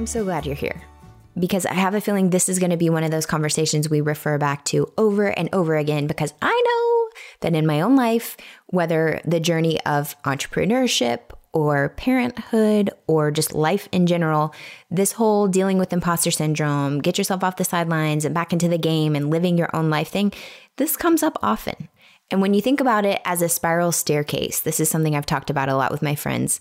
I'm so glad you're here because I have a feeling this is going to be one of those conversations we refer back to over and over again because I know that in my own life, whether the journey of entrepreneurship or parenthood or just life in general, this whole dealing with imposter syndrome, get yourself off the sidelines and back into the game and living your own life thing, this comes up often. And when you think about it as a spiral staircase, this is something I've talked about a lot with my friends.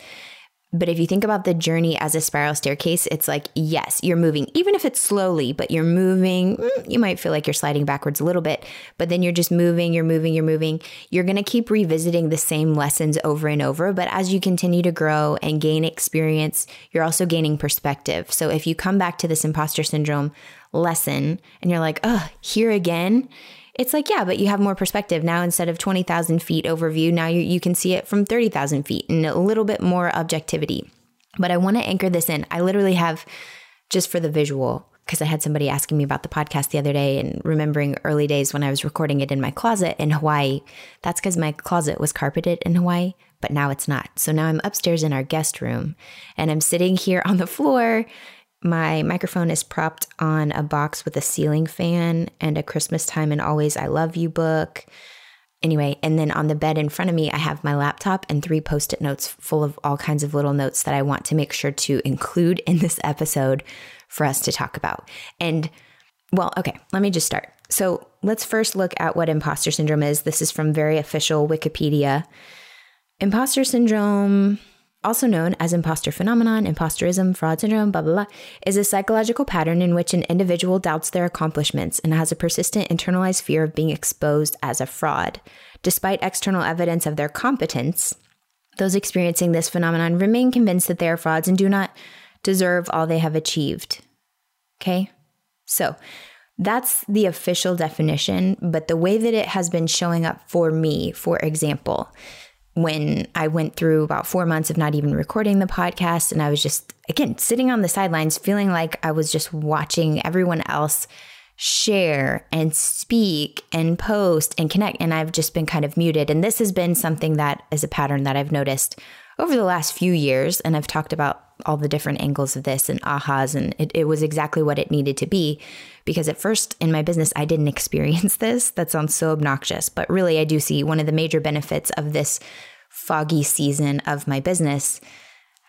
But if you think about the journey as a spiral staircase, it's like, yes, you're moving, even if it's slowly, but you're moving. You might feel like you're sliding backwards a little bit, but then you're just moving, you're moving, you're moving. You're going to keep revisiting the same lessons over and over. But as you continue to grow and gain experience, you're also gaining perspective. So if you come back to this imposter syndrome lesson and you're like, oh, here again, it's like, yeah, but you have more perspective. Now, instead of 20,000 feet overview, now you, you can see it from 30,000 feet and a little bit more objectivity. But I want to anchor this in. I literally have, just for the visual, because I had somebody asking me about the podcast the other day and remembering early days when I was recording it in my closet in Hawaii. That's because my closet was carpeted in Hawaii, but now it's not. So now I'm upstairs in our guest room and I'm sitting here on the floor my microphone is propped on a box with a ceiling fan and a Christmas Time and Always I Love You book. Anyway, and then on the bed in front of me, I have my laptop and three post it notes full of all kinds of little notes that I want to make sure to include in this episode for us to talk about. And well, okay, let me just start. So let's first look at what imposter syndrome is. This is from very official Wikipedia. Imposter syndrome also known as imposter phenomenon, imposterism, fraud syndrome, blah, blah, blah, is a psychological pattern in which an individual doubts their accomplishments and has a persistent internalized fear of being exposed as a fraud. Despite external evidence of their competence, those experiencing this phenomenon remain convinced that they are frauds and do not deserve all they have achieved. Okay? So, that's the official definition, but the way that it has been showing up for me, for example, when I went through about four months of not even recording the podcast. And I was just, again, sitting on the sidelines, feeling like I was just watching everyone else share and speak and post and connect. And I've just been kind of muted. And this has been something that is a pattern that I've noticed over the last few years. And I've talked about all the different angles of this and ahas. And it, it was exactly what it needed to be. Because at first in my business, I didn't experience this. That sounds so obnoxious. But really, I do see one of the major benefits of this foggy season of my business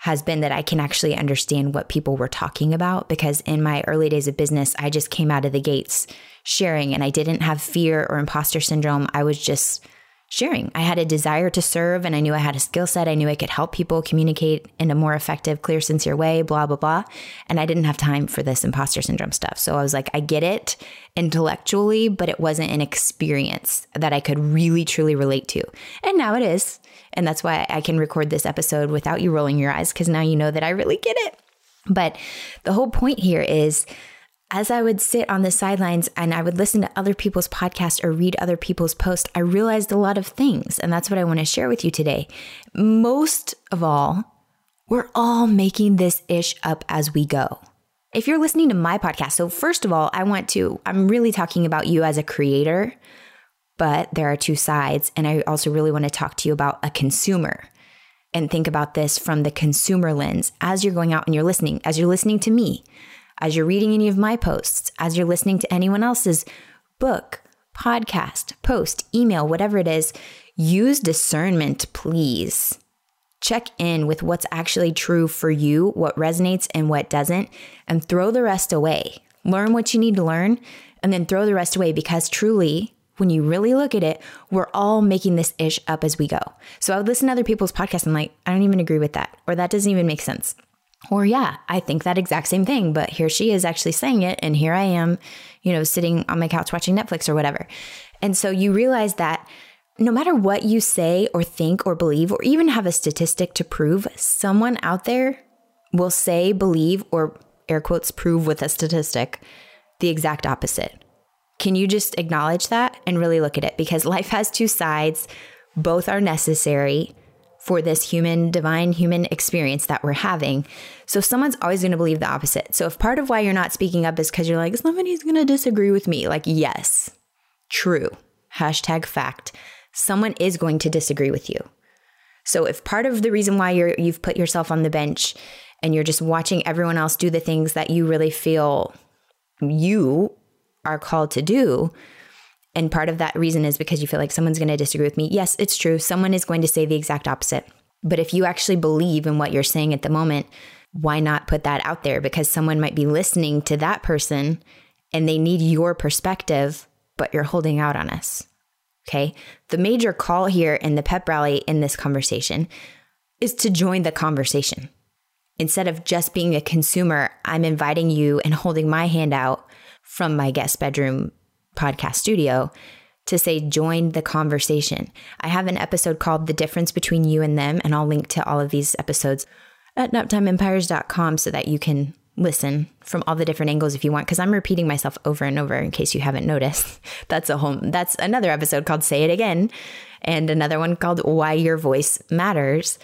has been that I can actually understand what people were talking about because in my early days of business, I just came out of the gates sharing and I didn't have fear or imposter syndrome. I was just sharing. I had a desire to serve and I knew I had a skill set. I knew I could help people communicate in a more effective, clear, sincere way, blah, blah, blah. And I didn't have time for this imposter syndrome stuff. So I was like, I get it intellectually, but it wasn't an experience that I could really, truly relate to. And now it is. And that's why I can record this episode without you rolling your eyes because now you know that I really get it. But the whole point here is as I would sit on the sidelines and I would listen to other people's podcasts or read other people's posts, I realized a lot of things. And that's what I want to share with you today. Most of all, we're all making this ish up as we go. If you're listening to my podcast, so first of all, I want to, I'm really talking about you as a creator, but there are two sides. And I also really want to talk to you about a consumer and think about this from the consumer lens as you're going out and you're listening, as you're listening to me as you're reading any of my posts, as you're listening to anyone else's book, podcast, post, email, whatever it is, use discernment, please. Check in with what's actually true for you, what resonates and what doesn't, and throw the rest away. Learn what you need to learn and then throw the rest away because truly, when you really look at it, we're all making this ish up as we go. So I would listen to other people's podcasts and like, I don't even agree with that, or that doesn't even make sense. Or, yeah, I think that exact same thing, but here she is actually saying it. And here I am, you know, sitting on my couch watching Netflix or whatever. And so you realize that no matter what you say or think or believe, or even have a statistic to prove, someone out there will say, believe, or air quotes prove with a statistic the exact opposite. Can you just acknowledge that and really look at it? Because life has two sides, both are necessary for this human, divine human experience that we're having. So someone's always going to believe the opposite. So if part of why you're not speaking up is because you're like, somebody's going to disagree with me, like, yes, true. Hashtag fact. Someone is going to disagree with you. So if part of the reason why you're you've put yourself on the bench and you're just watching everyone else do the things that you really feel you are called to do, and part of that reason is because you feel like someone's going to disagree with me. Yes, it's true. Someone is going to say the exact opposite. But if you actually believe in what you're saying at the moment, why not put that out there? Because someone might be listening to that person and they need your perspective, but you're holding out on us. Okay. The major call here in the pep rally in this conversation is to join the conversation. Instead of just being a consumer, I'm inviting you and holding my hand out from my guest bedroom podcast studio to say, join the conversation. I have an episode called The Difference Between You and Them, and I'll link to all of these episodes at naptimeempires.com so that you can listen from all the different angles if you want because i'm repeating myself over and over in case you haven't noticed. That's a whole that's another episode called say it again and another one called why your voice matters.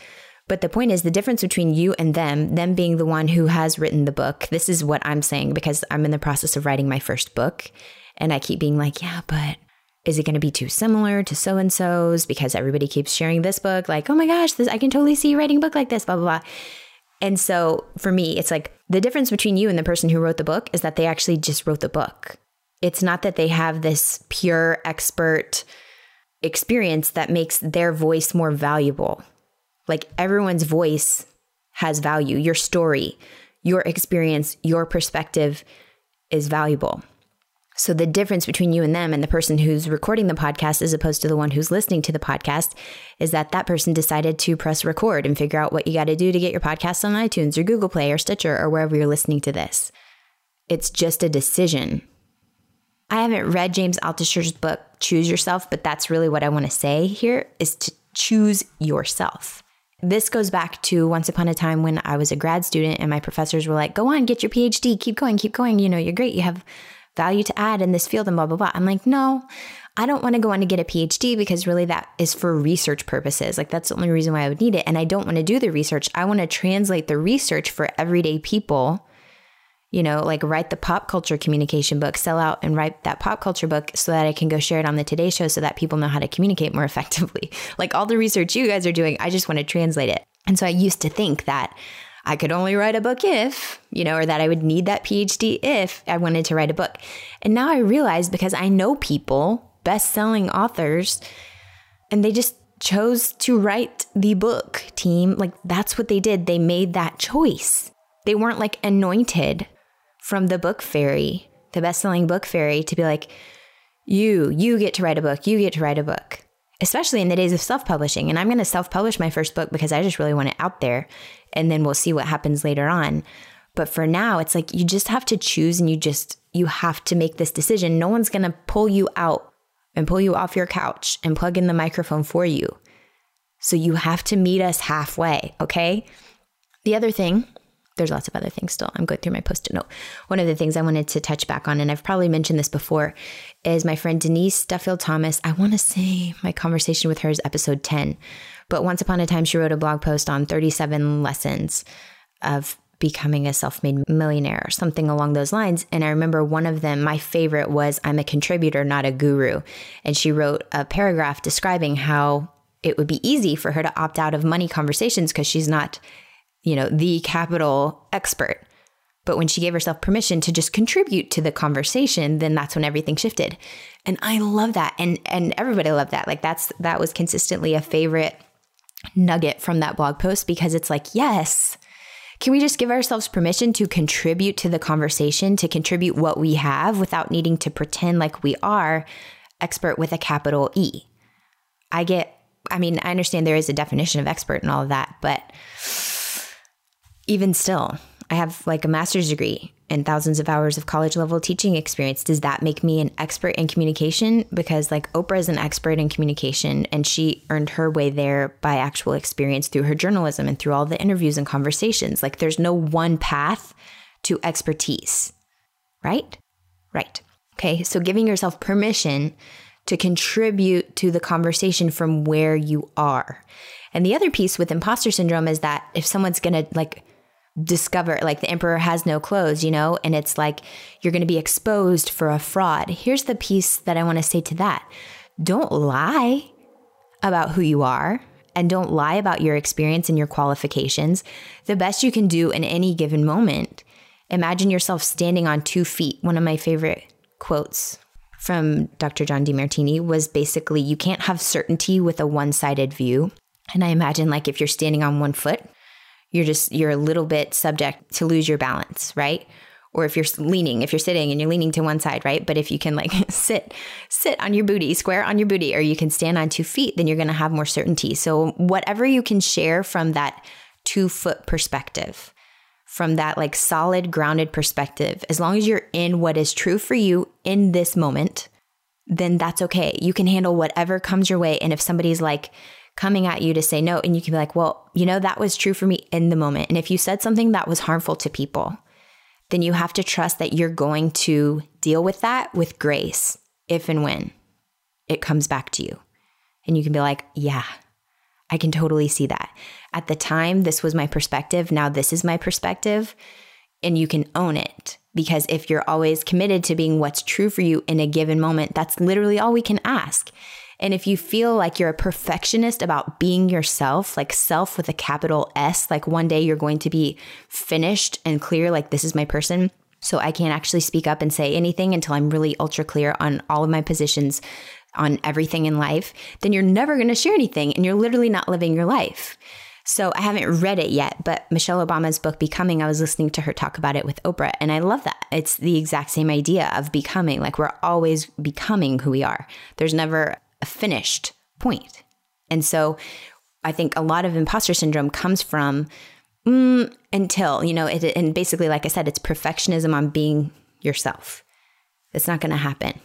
But the point is the difference between you and them them being the one who has written the book this is what i'm saying because i'm in the process of writing my first book and I keep being like, yeah, but is it going to be too similar to so and so's because everybody keeps sharing this book? Like, oh my gosh, this I can totally see you writing a book like this, blah, blah, blah. And so for me, it's like the difference between you and the person who wrote the book is that they actually just wrote the book. It's not that they have this pure expert experience that makes their voice more valuable. Like everyone's voice has value. Your story, your experience, your perspective is valuable. So the difference between you and them and the person who's recording the podcast as opposed to the one who's listening to the podcast is that that person decided to press record and figure out what you got to do to get your podcast on iTunes or Google Play or Stitcher or wherever you're listening to this. It's just a decision. I haven't read James Altucher's book Choose Yourself, but that's really what I want to say here is to choose yourself. This goes back to once upon a time when I was a grad student and my professors were like, "Go on, get your PhD, keep going, keep going, you know, you're great. You have value to add in this field and blah, blah, blah. I'm like, no, I don't want to go on to get a PhD because really that is for research purposes. Like that's the only reason why I would need it. And I don't want to do the research. I want to translate the research for everyday people. You know, like write the pop culture communication book, sell out and write that pop culture book so that I can go share it on the Today Show so that people know how to communicate more effectively. like all the research you guys are doing, I just want to translate it. And so I used to think that I could only write a book if, you know, or that I would need that PhD if I wanted to write a book. And now I realize because I know people, best selling authors, and they just chose to write the book team. Like that's what they did. They made that choice. They weren't like anointed from the book fairy, the best selling book fairy, to be like, you, you get to write a book, you get to write a book especially in the days of self publishing. And I'm going to self publish my first book because I just really want it out there. And then we'll see what happens later on. But for now, it's like you just have to choose and you just, you have to make this decision. No one's going to pull you out and pull you off your couch and plug in the microphone for you. So you have to meet us halfway, okay? The other thing there's lots of other things still. I'm going through my post it note. One of the things I wanted to touch back on, and I've probably mentioned this before, is my friend Denise Duffield Thomas. I want to say my conversation with her is episode 10, but once upon a time, she wrote a blog post on 37 lessons of becoming a self made millionaire or something along those lines. And I remember one of them, my favorite was I'm a contributor, not a guru. And she wrote a paragraph describing how it would be easy for her to opt out of money conversations because she's not you know, the capital expert. But when she gave herself permission to just contribute to the conversation, then that's when everything shifted. And I love that. And and everybody loved that. Like that's that was consistently a favorite nugget from that blog post because it's like, yes, can we just give ourselves permission to contribute to the conversation, to contribute what we have without needing to pretend like we are expert with a capital E? I get I mean, I understand there is a definition of expert and all of that, but even still, I have like a master's degree and thousands of hours of college level teaching experience. Does that make me an expert in communication? Because, like, Oprah is an expert in communication and she earned her way there by actual experience through her journalism and through all the interviews and conversations. Like, there's no one path to expertise, right? Right. Okay. So, giving yourself permission to contribute to the conversation from where you are. And the other piece with imposter syndrome is that if someone's going to, like, discover like the emperor has no clothes, you know, and it's like you're going to be exposed for a fraud. Here's the piece that I want to say to that. Don't lie about who you are and don't lie about your experience and your qualifications. The best you can do in any given moment. Imagine yourself standing on two feet. One of my favorite quotes from Dr. John Demartini was basically you can't have certainty with a one sided view. And I imagine, like, if you're standing on one foot, you're just you're a little bit subject to lose your balance, right? Or if you're leaning, if you're sitting and you're leaning to one side, right? But if you can like sit, sit on your booty, square on your booty, or you can stand on two feet, then you're going to have more certainty. So whatever you can share from that two foot perspective, from that like solid grounded perspective, as long as you're in what is true for you in this moment, then that's okay. You can handle whatever comes your way. And if somebody's like, coming at you to say no. And you can be like, well, you know, that was true for me in the moment. And if you said something that was harmful to people, then you have to trust that you're going to deal with that with grace if and when it comes back to you. And you can be like, yeah, I can totally see that. At the time, this was my perspective. Now, this is my perspective. And you can own it. Because if you're always committed to being what's true for you in a given moment, that's literally all we can ask. And if you feel like you're a perfectionist about being yourself, like self with a capital S, like one day you're going to be finished and clear, like this is my person. So I can't actually speak up and say anything until I'm really ultra clear on all of my positions on everything in life, then you're never going to share anything and you're literally not living your life. So I haven't read it yet, but Michelle Obama's book Becoming, I was listening to her talk about it with Oprah and I love that. It's the exact same idea of becoming, like we're always becoming who we are. There's never a finished point. And so I think a lot of imposter syndrome comes from mm, until, you know, it, and basically, like I said, it's perfectionism on being yourself. It's not going to happen.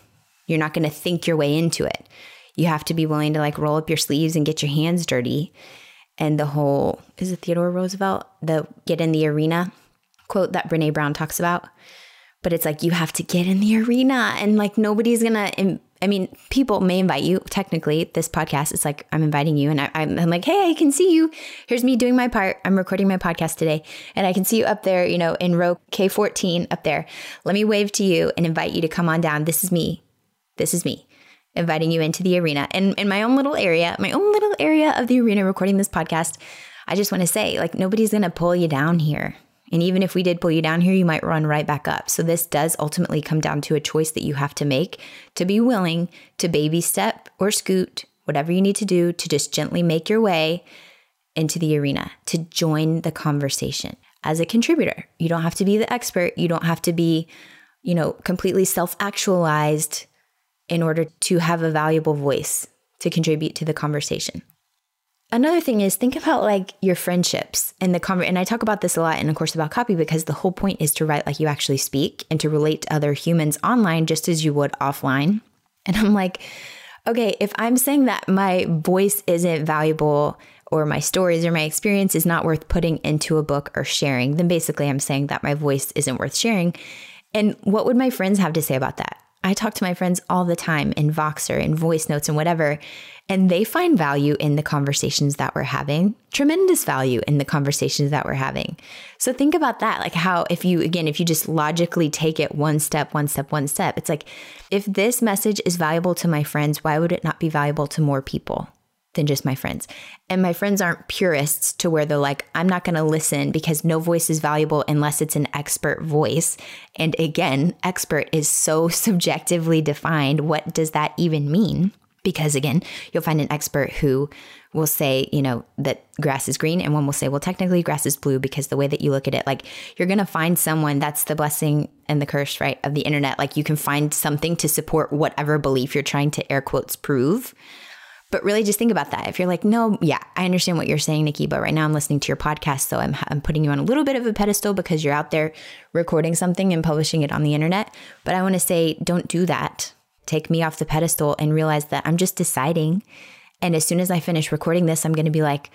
You're not going to think your way into it. You have to be willing to like roll up your sleeves and get your hands dirty. And the whole, is it Theodore Roosevelt, the get in the arena quote that Brene Brown talks about? But it's like you have to get in the arena and like nobody's going to I mean, people may invite you. Technically, this podcast is like I'm inviting you, and I, am like, hey, I can see you. Here's me doing my part. I'm recording my podcast today, and I can see you up there, you know, in row K14 up there. Let me wave to you and invite you to come on down. This is me. This is me inviting you into the arena. And in my own little area, my own little area of the arena recording this podcast, I just want to say, like, nobody's going to pull you down here. And even if we did pull you down here, you might run right back up. So this does ultimately come down to a choice that you have to make to be willing to baby step or scoot, whatever you need to do to just gently make your way into the arena, to join the conversation as a contributor. You don't have to be the expert. You don't have to be, you know, completely self actualized in order to have a valuable voice to contribute to the conversation. Another thing is think about like your friendships and the conver- and I talk about this a lot in a course about copy because the whole point is to write like you actually speak and to relate to other humans online just as you would offline. And I'm like, okay, if I'm saying that my voice isn't valuable or my stories or my experience is not worth putting into a book or sharing, then basically I'm saying that my voice isn't worth sharing. And what would my friends have to say about that? I talk to my friends all the time in Voxer, in voice notes, and whatever, and they find value in the conversations that we're having, tremendous value in the conversations that we're having. So think about that. Like, how, if you, again, if you just logically take it one step, one step, one step, it's like, if this message is valuable to my friends, why would it not be valuable to more people? Than just my friends. And my friends aren't purists to where they're like, I'm not going to listen because no voice is valuable unless it's an expert voice. And again, expert is so subjectively defined. What does that even mean? Because again, you'll find an expert who will say, you know, that grass is green, and one will say, well, technically grass is blue because the way that you look at it, like you're going to find someone that's the blessing and the curse, right, of the internet. Like you can find something to support whatever belief you're trying to air quotes prove. But really just think about that. If you're like, no, yeah, I understand what you're saying, Nikki, but right now I'm listening to your podcast. So I'm, I'm putting you on a little bit of a pedestal because you're out there recording something and publishing it on the internet. But I want to say, don't do that. Take me off the pedestal and realize that I'm just deciding. And as soon as I finish recording this, I'm going to be like,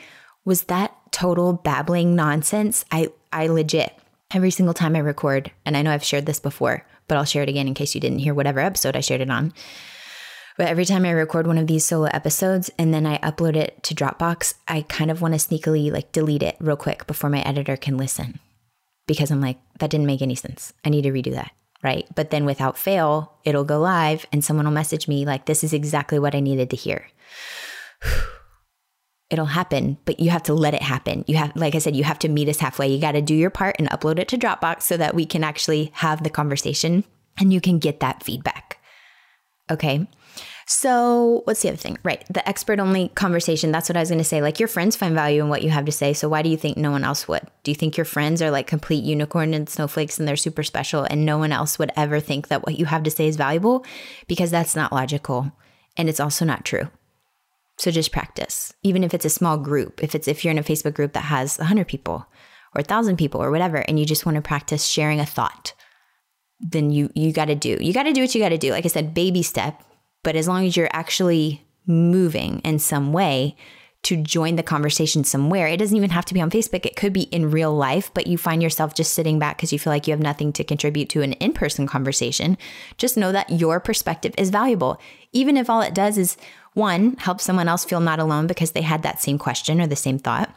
was that total babbling nonsense? I, I legit, every single time I record, and I know I've shared this before, but I'll share it again in case you didn't hear whatever episode I shared it on. But every time I record one of these solo episodes and then I upload it to Dropbox, I kind of want to sneakily like delete it real quick before my editor can listen. Because I'm like, that didn't make any sense. I need to redo that. Right. But then without fail, it'll go live and someone will message me like, this is exactly what I needed to hear. It'll happen, but you have to let it happen. You have, like I said, you have to meet us halfway. You got to do your part and upload it to Dropbox so that we can actually have the conversation and you can get that feedback. Okay. So, what's the other thing? Right. The expert only conversation. That's what I was going to say. Like, your friends find value in what you have to say. So, why do you think no one else would? Do you think your friends are like complete unicorn and snowflakes and they're super special and no one else would ever think that what you have to say is valuable? Because that's not logical. And it's also not true. So, just practice. Even if it's a small group, if it's if you're in a Facebook group that has 100 people or 1,000 people or whatever, and you just want to practice sharing a thought then you you got to do. You got to do what you got to do. Like I said, baby step, but as long as you're actually moving in some way to join the conversation somewhere, it doesn't even have to be on Facebook. It could be in real life, but you find yourself just sitting back because you feel like you have nothing to contribute to an in-person conversation. Just know that your perspective is valuable. Even if all it does is one, help someone else feel not alone because they had that same question or the same thought.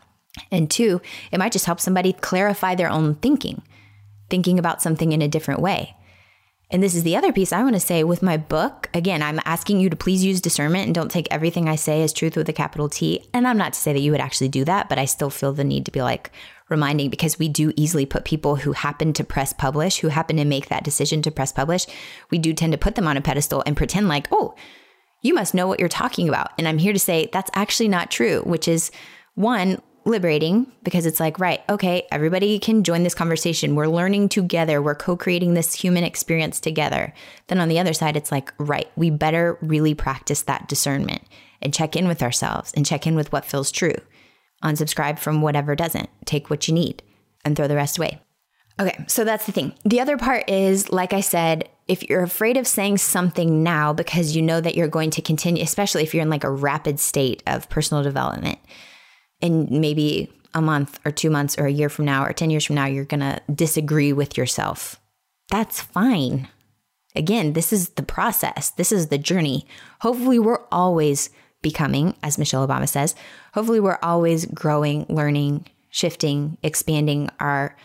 And two, it might just help somebody clarify their own thinking thinking about something in a different way. And this is the other piece I want to say with my book. Again, I'm asking you to please use discernment and don't take everything I say as truth with a capital T. And I'm not to say that you would actually do that, but I still feel the need to be like reminding because we do easily put people who happen to press publish, who happen to make that decision to press publish, we do tend to put them on a pedestal and pretend like, oh, you must know what you're talking about. And I'm here to say that's actually not true, which is one, liberating because it's like, right, okay, everybody can join this conversation. We're learning together. We're co creating this human experience together. Then on the other side, it's like, right, we better really practice that discernment and check in with ourselves and check in with what feels true. Unsubscribe from whatever doesn't. Take what you need and throw the rest away. Okay, so that's the thing. The other part is, like I said, if you're afraid of saying something now because you know that you're going to continue, especially if you're in like a rapid state of personal development, and maybe a month or two months or a year from now or 10 years from now, you're going to disagree with yourself. That's fine. Again, this is the process, this is the journey. Hopefully, we're always becoming, as Michelle Obama says, hopefully, we're always growing, learning, shifting, expanding our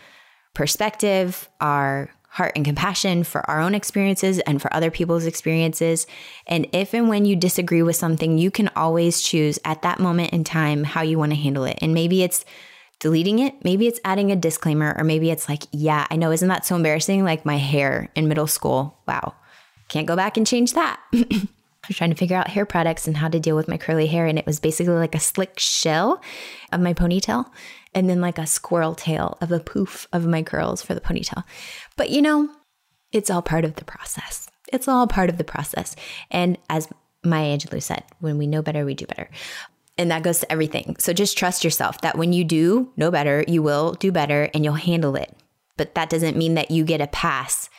perspective, our heart and compassion for our own experiences and for other people's experiences. And if and when you disagree with something, you can always choose at that moment in time how you want to handle it. And maybe it's deleting it, maybe it's adding a disclaimer, or maybe it's like, yeah, I know, isn't that so embarrassing? Like my hair in middle school. Wow. Can't go back and change that. I was trying to figure out hair products and how to deal with my curly hair. And it was basically like a slick shell of my ponytail and then like a squirrel tail of a poof of my curls for the ponytail. But you know, it's all part of the process. It's all part of the process. And as Maya Angelou said, when we know better, we do better. And that goes to everything. So just trust yourself that when you do know better, you will do better and you'll handle it. But that doesn't mean that you get a pass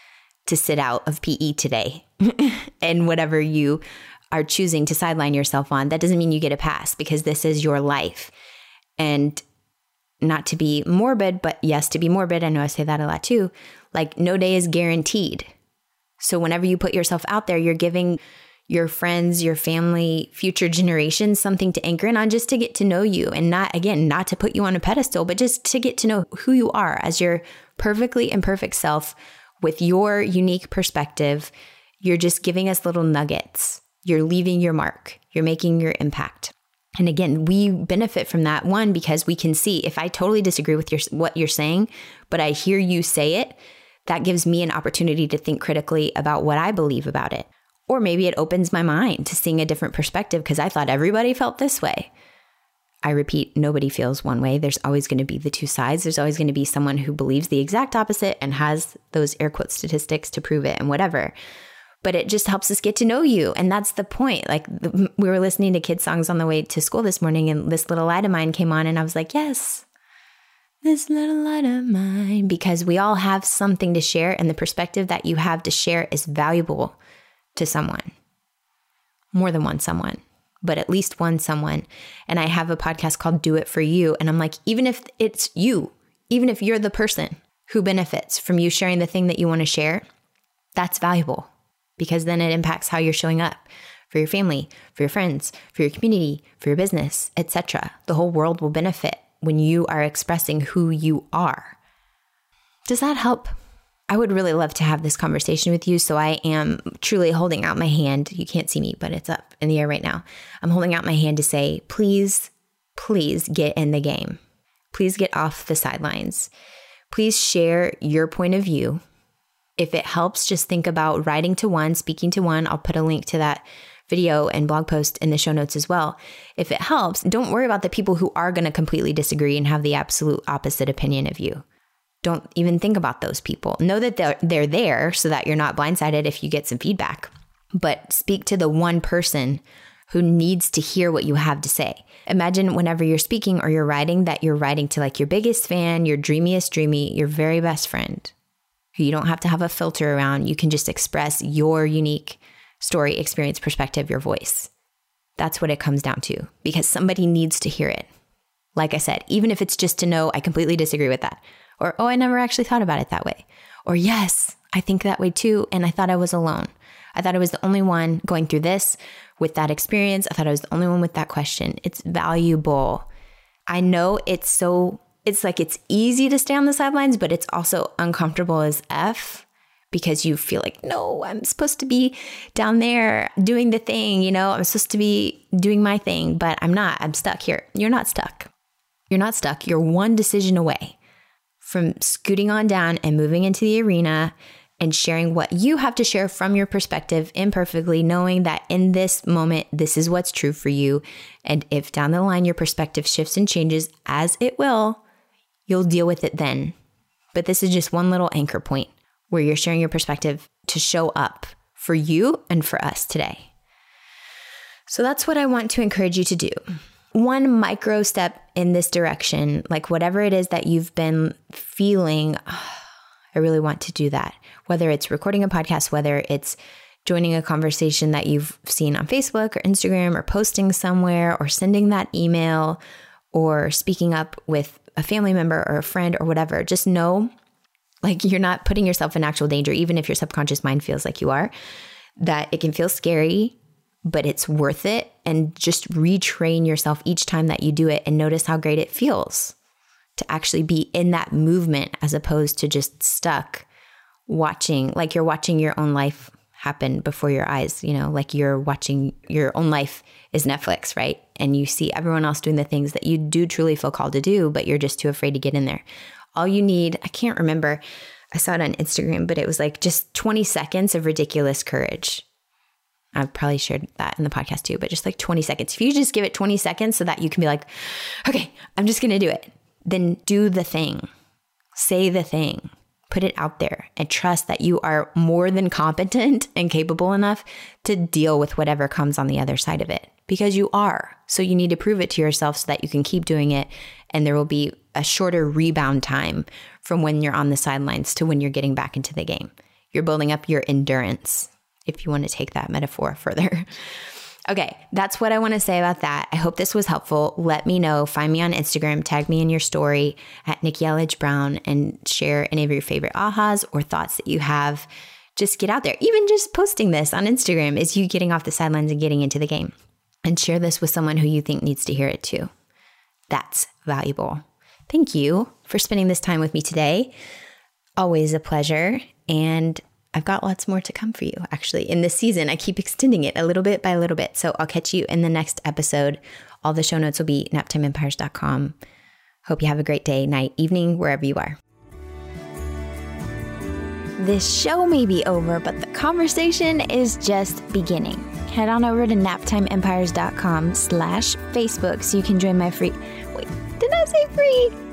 to sit out of PE today and whatever you are choosing to sideline yourself on. That doesn't mean you get a pass because this is your life. And not to be morbid, but yes, to be morbid, I know I say that a lot too. Like, no day is guaranteed. So, whenever you put yourself out there, you're giving your friends, your family, future generations something to anchor in on just to get to know you and not, again, not to put you on a pedestal, but just to get to know who you are as your perfectly imperfect self with your unique perspective. You're just giving us little nuggets. You're leaving your mark, you're making your impact. And again, we benefit from that one because we can see if I totally disagree with your what you're saying, but I hear you say it, that gives me an opportunity to think critically about what I believe about it. Or maybe it opens my mind to seeing a different perspective because I thought everybody felt this way. I repeat, nobody feels one way. There's always going to be the two sides. There's always going to be someone who believes the exact opposite and has those air quote statistics to prove it and whatever. But it just helps us get to know you. And that's the point. Like the, we were listening to kids' songs on the way to school this morning, and this little light of mine came on, and I was like, yes, this little light of mine, because we all have something to share, and the perspective that you have to share is valuable to someone, more than one someone. But at least one someone. And I have a podcast called Do It For You. And I'm like, even if it's you, even if you're the person who benefits from you sharing the thing that you want to share, that's valuable because then it impacts how you're showing up for your family, for your friends, for your community, for your business, etc. The whole world will benefit when you are expressing who you are. Does that help? I would really love to have this conversation with you. So I am truly holding out my hand. You can't see me, but it's up in the air right now. I'm holding out my hand to say, please, please get in the game. Please get off the sidelines. Please share your point of view if it helps, just think about writing to one, speaking to one. I'll put a link to that video and blog post in the show notes as well. If it helps, don't worry about the people who are going to completely disagree and have the absolute opposite opinion of you. Don't even think about those people. Know that they're, they're there so that you're not blindsided if you get some feedback. But speak to the one person who needs to hear what you have to say. Imagine whenever you're speaking or you're writing that you're writing to like your biggest fan, your dreamiest dreamy, your very best friend you don't have to have a filter around. You can just express your unique story, experience, perspective, your voice. That's what it comes down to because somebody needs to hear it. Like I said, even if it's just to know I completely disagree with that, or oh, I never actually thought about it that way, or yes, I think that way too, and I thought I was alone. I thought I was the only one going through this with that experience. I thought I was the only one with that question. It's valuable. I know it's so it's like it's easy to stay on the sidelines, but it's also uncomfortable as F because you feel like, no, I'm supposed to be down there doing the thing, you know, I'm supposed to be doing my thing, but I'm not. I'm stuck here. You're not stuck. You're not stuck. You're one decision away from scooting on down and moving into the arena and sharing what you have to share from your perspective imperfectly, knowing that in this moment, this is what's true for you. And if down the line your perspective shifts and changes, as it will, You'll deal with it then. But this is just one little anchor point where you're sharing your perspective to show up for you and for us today. So that's what I want to encourage you to do. One micro step in this direction, like whatever it is that you've been feeling, oh, I really want to do that. Whether it's recording a podcast, whether it's joining a conversation that you've seen on Facebook or Instagram or posting somewhere or sending that email or speaking up with a family member or a friend or whatever, just know like you're not putting yourself in actual danger, even if your subconscious mind feels like you are, that it can feel scary, but it's worth it. And just retrain yourself each time that you do it and notice how great it feels to actually be in that movement as opposed to just stuck watching, like you're watching your own life happen before your eyes, you know, like you're watching your own life is Netflix, right? And you see everyone else doing the things that you do truly feel called to do, but you're just too afraid to get in there. All you need, I can't remember, I saw it on Instagram, but it was like just 20 seconds of ridiculous courage. I've probably shared that in the podcast too, but just like 20 seconds. If you just give it 20 seconds so that you can be like, okay, I'm just going to do it, then do the thing, say the thing, put it out there and trust that you are more than competent and capable enough to deal with whatever comes on the other side of it because you are. So you need to prove it to yourself so that you can keep doing it and there will be a shorter rebound time from when you're on the sidelines to when you're getting back into the game. You're building up your endurance if you want to take that metaphor further. Okay, that's what I want to say about that. I hope this was helpful. Let me know. Find me on Instagram, tag me in your story at Nikki Elledge Brown, and share any of your favorite ahas or thoughts that you have. Just get out there. Even just posting this on Instagram is you getting off the sidelines and getting into the game. And share this with someone who you think needs to hear it too. That's valuable. Thank you for spending this time with me today. Always a pleasure. And I've got lots more to come for you actually in this season. I keep extending it a little bit by a little bit. So I'll catch you in the next episode. All the show notes will be naptimeempires.com. Hope you have a great day, night, evening, wherever you are. This show may be over, but the conversation is just beginning. Head on over to naptimeempires.com slash Facebook so you can join my free. Wait, did I say free?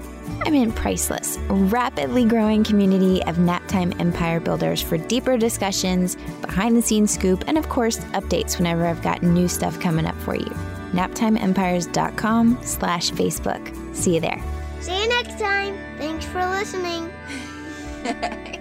I mean, priceless, rapidly growing community of Naptime Empire builders for deeper discussions, behind the scenes scoop, and of course, updates whenever I've got new stuff coming up for you. NaptimeEmpires.com slash Facebook. See you there. See you next time. Thanks for listening.